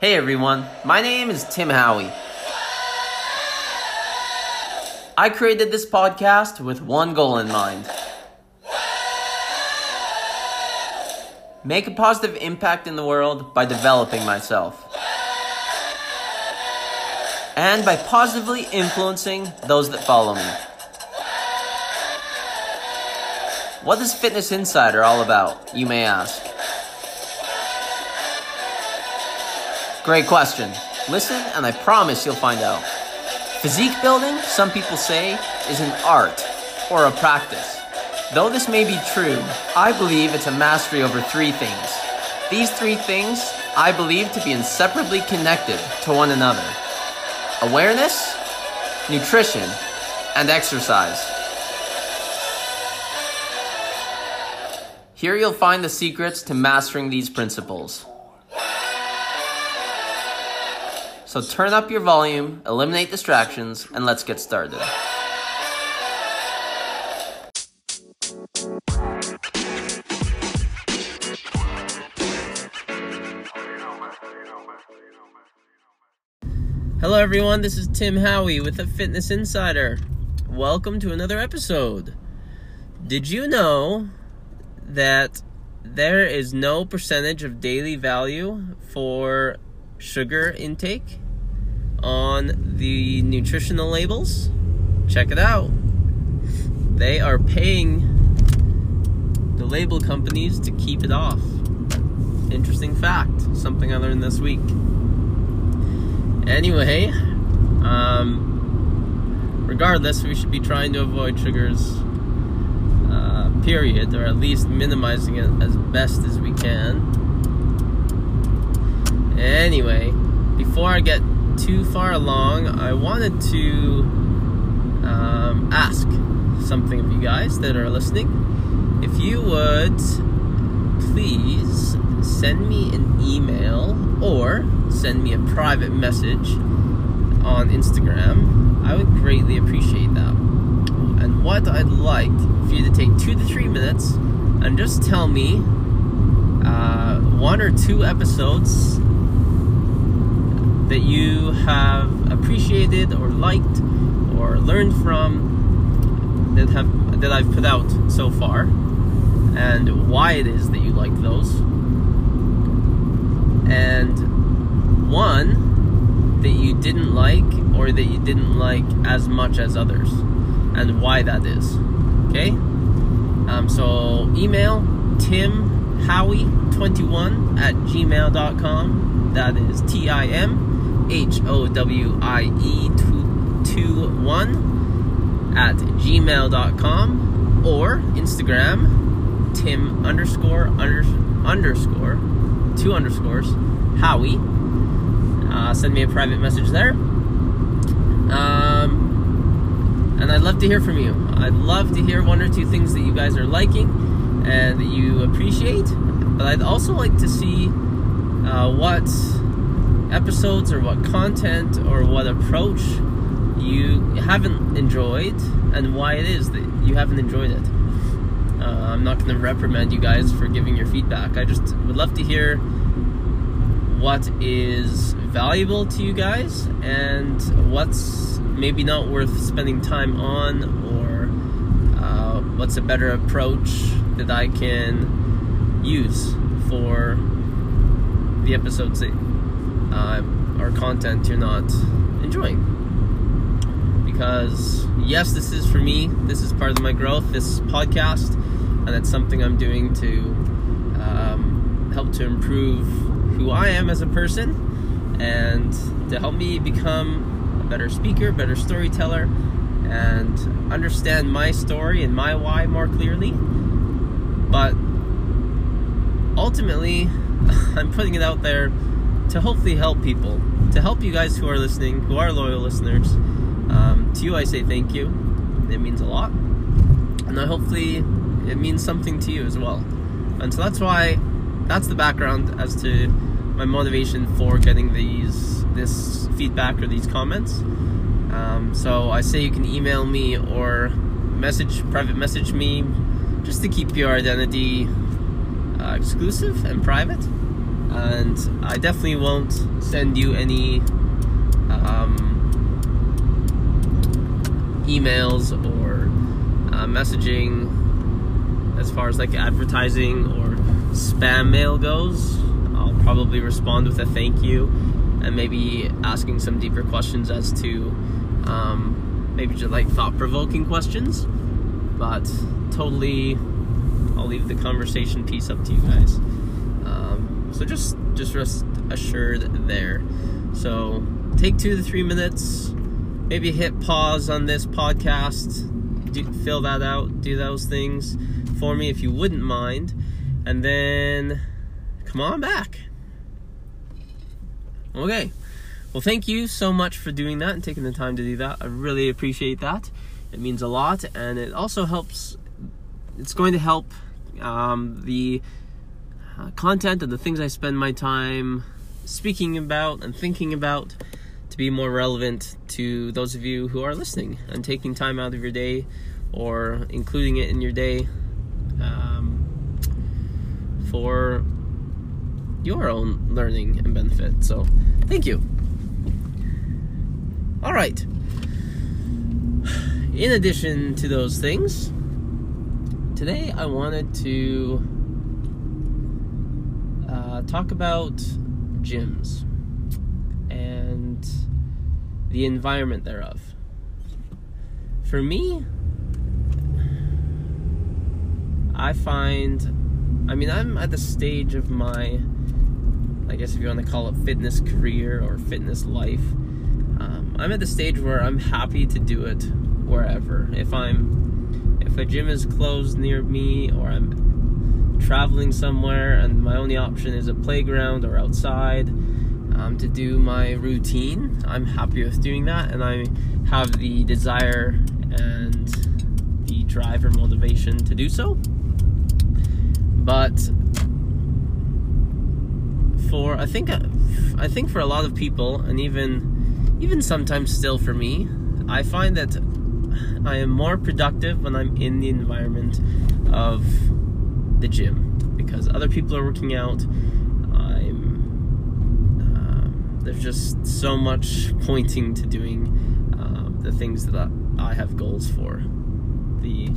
Hey everyone, my name is Tim Howie. I created this podcast with one goal in mind make a positive impact in the world by developing myself. And by positively influencing those that follow me. What is Fitness Insider all about, you may ask? Great question. Listen, and I promise you'll find out. Physique building, some people say, is an art or a practice. Though this may be true, I believe it's a mastery over three things. These three things I believe to be inseparably connected to one another awareness, nutrition, and exercise. Here you'll find the secrets to mastering these principles. So turn up your volume, eliminate distractions, and let's get started. Hello, everyone. This is Tim Howie with the Fitness Insider. Welcome to another episode. Did you know that there is no percentage of daily value for sugar intake on the nutritional labels. Check it out. They are paying the label companies to keep it off. Interesting fact, something I learned this week. Anyway, um, regardless, we should be trying to avoid sugars, uh, period, or at least minimizing it as best as we can. Anyway, before I get too far along, I wanted to um, ask something of you guys that are listening. If you would please send me an email or send me a private message on Instagram, I would greatly appreciate that. And what I'd like for you to take two to three minutes and just tell me uh, one or two episodes that you have appreciated or liked or learned from that have that I've put out so far and why it is that you like those. And one that you didn't like or that you didn't like as much as others and why that is. Okay? Um, so email tim howie 21 at gmail.com that is t-i-m H O W I E 221 at gmail.com or Instagram Tim underscore under, underscore two underscores Howie. Uh, send me a private message there. Um, and I'd love to hear from you. I'd love to hear one or two things that you guys are liking and that you appreciate. But I'd also like to see uh, what episodes or what content or what approach you haven't enjoyed and why it is that you haven't enjoyed it. Uh, I'm not going to reprimand you guys for giving your feedback. I just would love to hear what is valuable to you guys and what's maybe not worth spending time on or uh, what's a better approach that I can use for the episodes that uh, or content you're not enjoying. Because, yes, this is for me, this is part of my growth, this podcast, and it's something I'm doing to um, help to improve who I am as a person and to help me become a better speaker, better storyteller, and understand my story and my why more clearly. But ultimately, I'm putting it out there to hopefully help people, to help you guys who are listening, who are loyal listeners. Um, to you, I say thank you. It means a lot, and hopefully it means something to you as well. And so that's why that's the background as to my motivation for getting these this feedback or these comments. Um, so I say you can email me or message private message me just to keep your identity uh, exclusive and private and I definitely won't send you any um, emails or uh, messaging as far as like advertising or spam mail goes. I'll probably respond with a thank you and maybe asking some deeper questions as to um, maybe just like thought provoking questions. But totally, I'll leave the conversation piece up to you guys. So just just rest assured there. So take two to three minutes. Maybe hit pause on this podcast. Do, fill that out. Do those things for me if you wouldn't mind. And then come on back. Okay. Well, thank you so much for doing that and taking the time to do that. I really appreciate that. It means a lot, and it also helps. It's going to help um, the uh, content and the things I spend my time speaking about and thinking about to be more relevant to those of you who are listening and taking time out of your day or including it in your day um, for your own learning and benefit. So, thank you. All right. In addition to those things, today I wanted to talk about gyms and the environment thereof. For me, I find, I mean, I'm at the stage of my, I guess if you want to call it fitness career or fitness life, um, I'm at the stage where I'm happy to do it wherever. If I'm, if a gym is closed near me or I'm traveling somewhere and my only option is a playground or outside um, to do my routine, I'm happy with doing that and I have the desire and the drive or motivation to do so. But for I think I think for a lot of people and even even sometimes still for me, I find that I am more productive when I'm in the environment of the gym because other people are working out. I'm uh, there's just so much pointing to doing uh, the things that I have goals for, the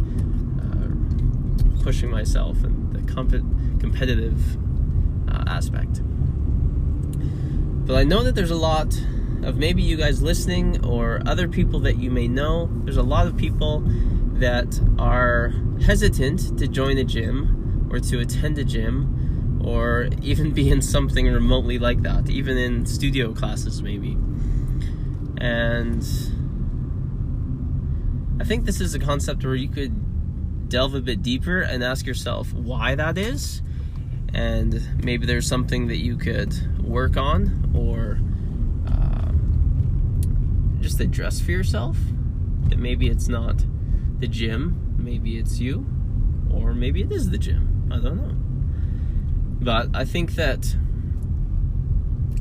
uh, pushing myself and comp- competitive uh, aspect. But I know that there's a lot of maybe you guys listening or other people that you may know. There's a lot of people that are hesitant to join a gym or to attend a gym or even be in something remotely like that, even in studio classes, maybe. And I think this is a concept where you could delve a bit deeper and ask yourself why that is. And maybe there's something that you could work on or uh, just address for yourself. That maybe it's not the gym, maybe it's you, or maybe it is the gym. I don't know. But I think that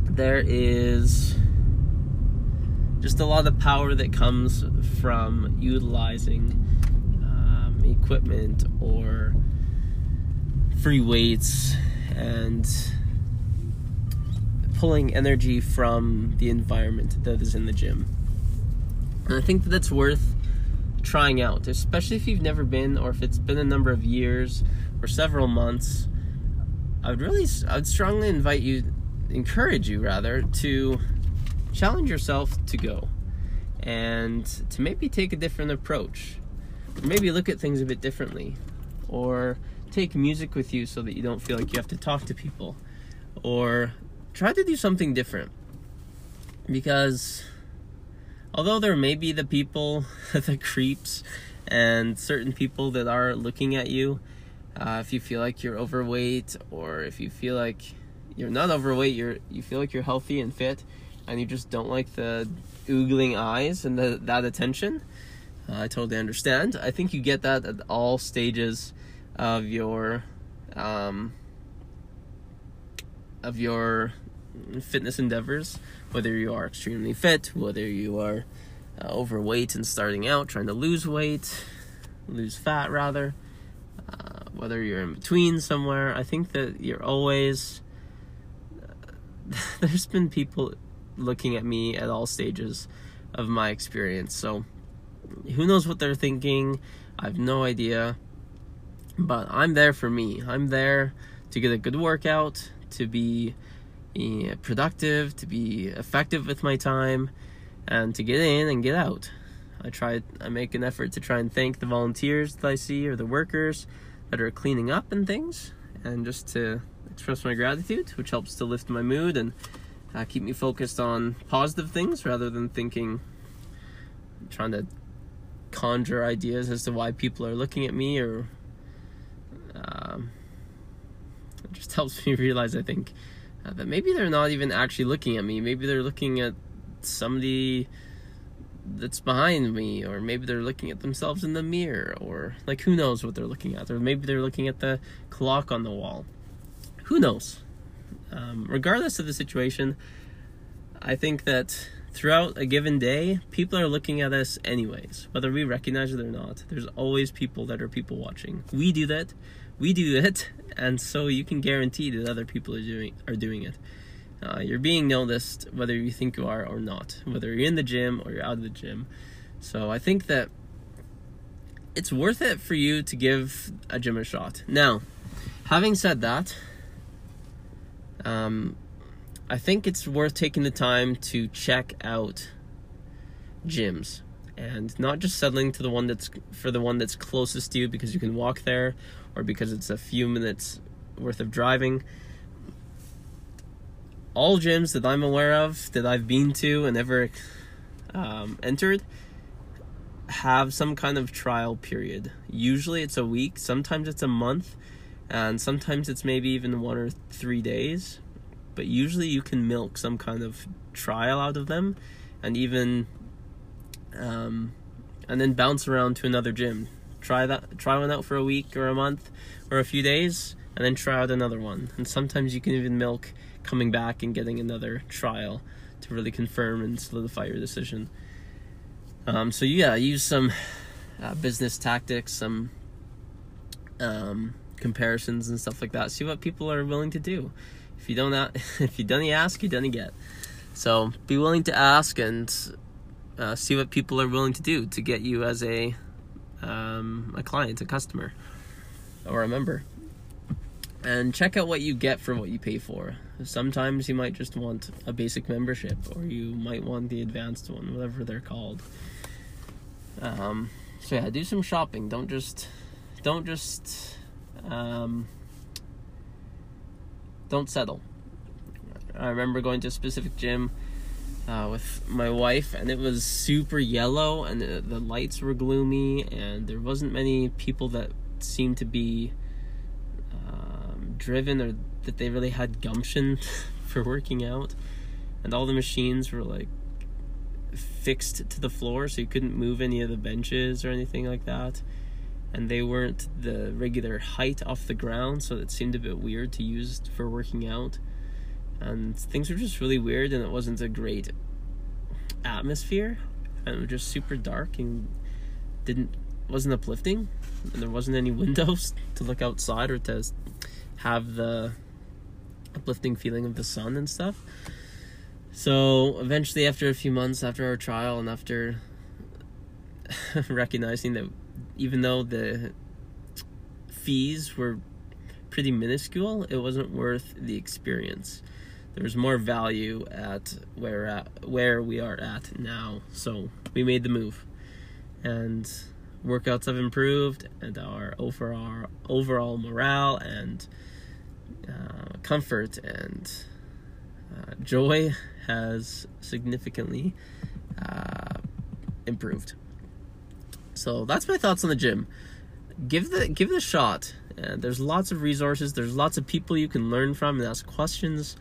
there is just a lot of power that comes from utilizing um, equipment or free weights and pulling energy from the environment that is in the gym. And I think that that's worth trying out, especially if you've never been or if it's been a number of years or several months. I would really, I would strongly invite you, encourage you rather, to challenge yourself to go and to maybe take a different approach maybe look at things a bit differently or take music with you so that you don't feel like you have to talk to people or try to do something different because although there may be the people the creeps and certain people that are looking at you uh, if you feel like you're overweight or if you feel like you're not overweight you're you feel like you're healthy and fit and you just don't like the oogling eyes and the, that attention I totally understand. I think you get that at all stages of your um, of your fitness endeavors, whether you are extremely fit, whether you are uh, overweight and starting out trying to lose weight, lose fat rather, uh, whether you're in between somewhere. I think that you're always there's been people looking at me at all stages of my experience. So who knows what they're thinking? I have no idea. But I'm there for me. I'm there to get a good workout, to be eh, productive, to be effective with my time, and to get in and get out. I try I make an effort to try and thank the volunteers that I see or the workers are cleaning up and things and just to express my gratitude, which helps to lift my mood and uh, keep me focused on positive things rather than thinking trying to conjure ideas as to why people are looking at me or um, it just helps me realize I think uh, that maybe they're not even actually looking at me. Maybe they're looking at somebody that's behind me or maybe they're looking at themselves in the mirror or like who knows what they're looking at. Or maybe they're looking at the clock on the wall. Who knows? Um, regardless of the situation i think that throughout a given day people are looking at us anyways whether we recognize it or not. There's always people that are people watching. We do that. We do it and so you can guarantee that other people are doing are doing it uh, you're being noticed whether you think you are or not, whether you're in the gym or you're out of the gym. So I think that it's worth it for you to give a gym a shot. Now, having said that, um, I think it's worth taking the time to check out gyms and not just settling to the one that's for the one that's closest to you because you can walk there or because it's a few minutes worth of driving all gyms that I'm aware of that I've been to and ever um, entered have some kind of trial period. Usually it's a week, sometimes it's a month, and sometimes it's maybe even one or three days. But usually you can milk some kind of trial out of them and even um, and then bounce around to another gym. Try that try one out for a week or a month or a few days and then try out another one. And sometimes you can even milk coming back and getting another trial to really confirm and solidify your decision. Um, so yeah, use some uh, business tactics, some um, comparisons and stuff like that. See what people are willing to do. If you don't, if you don't ask, you don't get. So be willing to ask and uh, see what people are willing to do to get you as a um, a client, a customer, or a member and check out what you get for what you pay for. Sometimes you might just want a basic membership, or you might want the advanced one, whatever they're called. Um, so yeah, do some shopping. Don't just, don't just, um, don't settle. I remember going to a specific gym uh, with my wife, and it was super yellow, and the, the lights were gloomy, and there wasn't many people that seemed to be driven or that they really had gumption for working out. And all the machines were like fixed to the floor so you couldn't move any of the benches or anything like that. And they weren't the regular height off the ground, so it seemed a bit weird to use for working out. And things were just really weird, and it wasn't a great atmosphere. And it was just super dark and didn't wasn't uplifting. And there wasn't any windows to look outside or to have the uplifting feeling of the sun and stuff. So eventually, after a few months after our trial, and after recognizing that even though the fees were pretty minuscule, it wasn't worth the experience. There was more value at where at where we are at now. So we made the move, and workouts have improved, and our overall overall morale and uh, comfort and uh, joy has significantly uh, improved. So that's my thoughts on the gym. Give the give it a shot. Uh, there's lots of resources. There's lots of people you can learn from and ask questions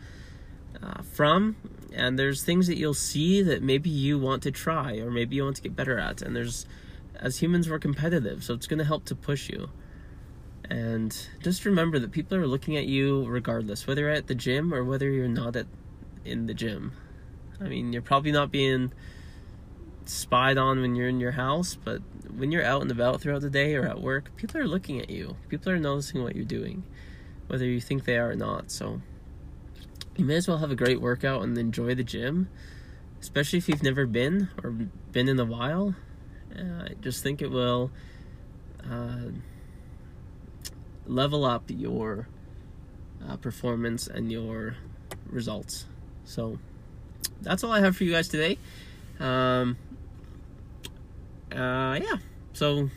uh, from. And there's things that you'll see that maybe you want to try or maybe you want to get better at. And there's as humans we're competitive, so it's going to help to push you. And just remember that people are looking at you regardless, whether you're at the gym or whether you're not at in the gym. I mean, you're probably not being spied on when you're in your house, but when you're out and about throughout the day or at work, people are looking at you. People are noticing what you're doing, whether you think they are or not. So you may as well have a great workout and enjoy the gym, especially if you've never been or been in a while. Uh, I just think it will uh, level up your uh, performance and your results. So that's all I have for you guys today. Um, uh, yeah. So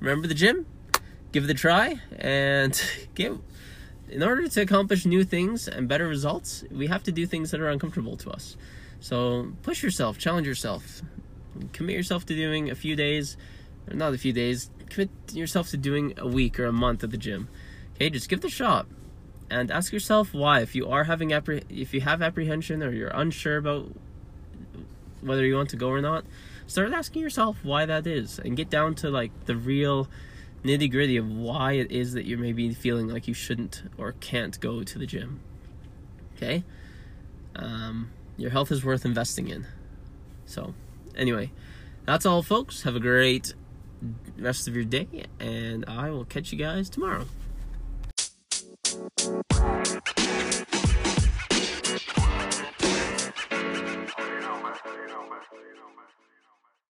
remember the gym, give it a try, and get. In order to accomplish new things and better results, we have to do things that are uncomfortable to us. So push yourself, challenge yourself, commit yourself to doing a few days, not a few days. Commit yourself to doing a week or a month at the gym. Okay, just give it a shot and ask yourself why. If you are having appreh- if you have apprehension or you're unsure about whether you want to go or not, start asking yourself why that is, and get down to like the real nitty gritty of why it is that you're maybe feeling like you shouldn't or can't go to the gym. Okay, um, your health is worth investing in. So, anyway, that's all, folks. Have a great rest of your day, and I will catch you guys tomorrow.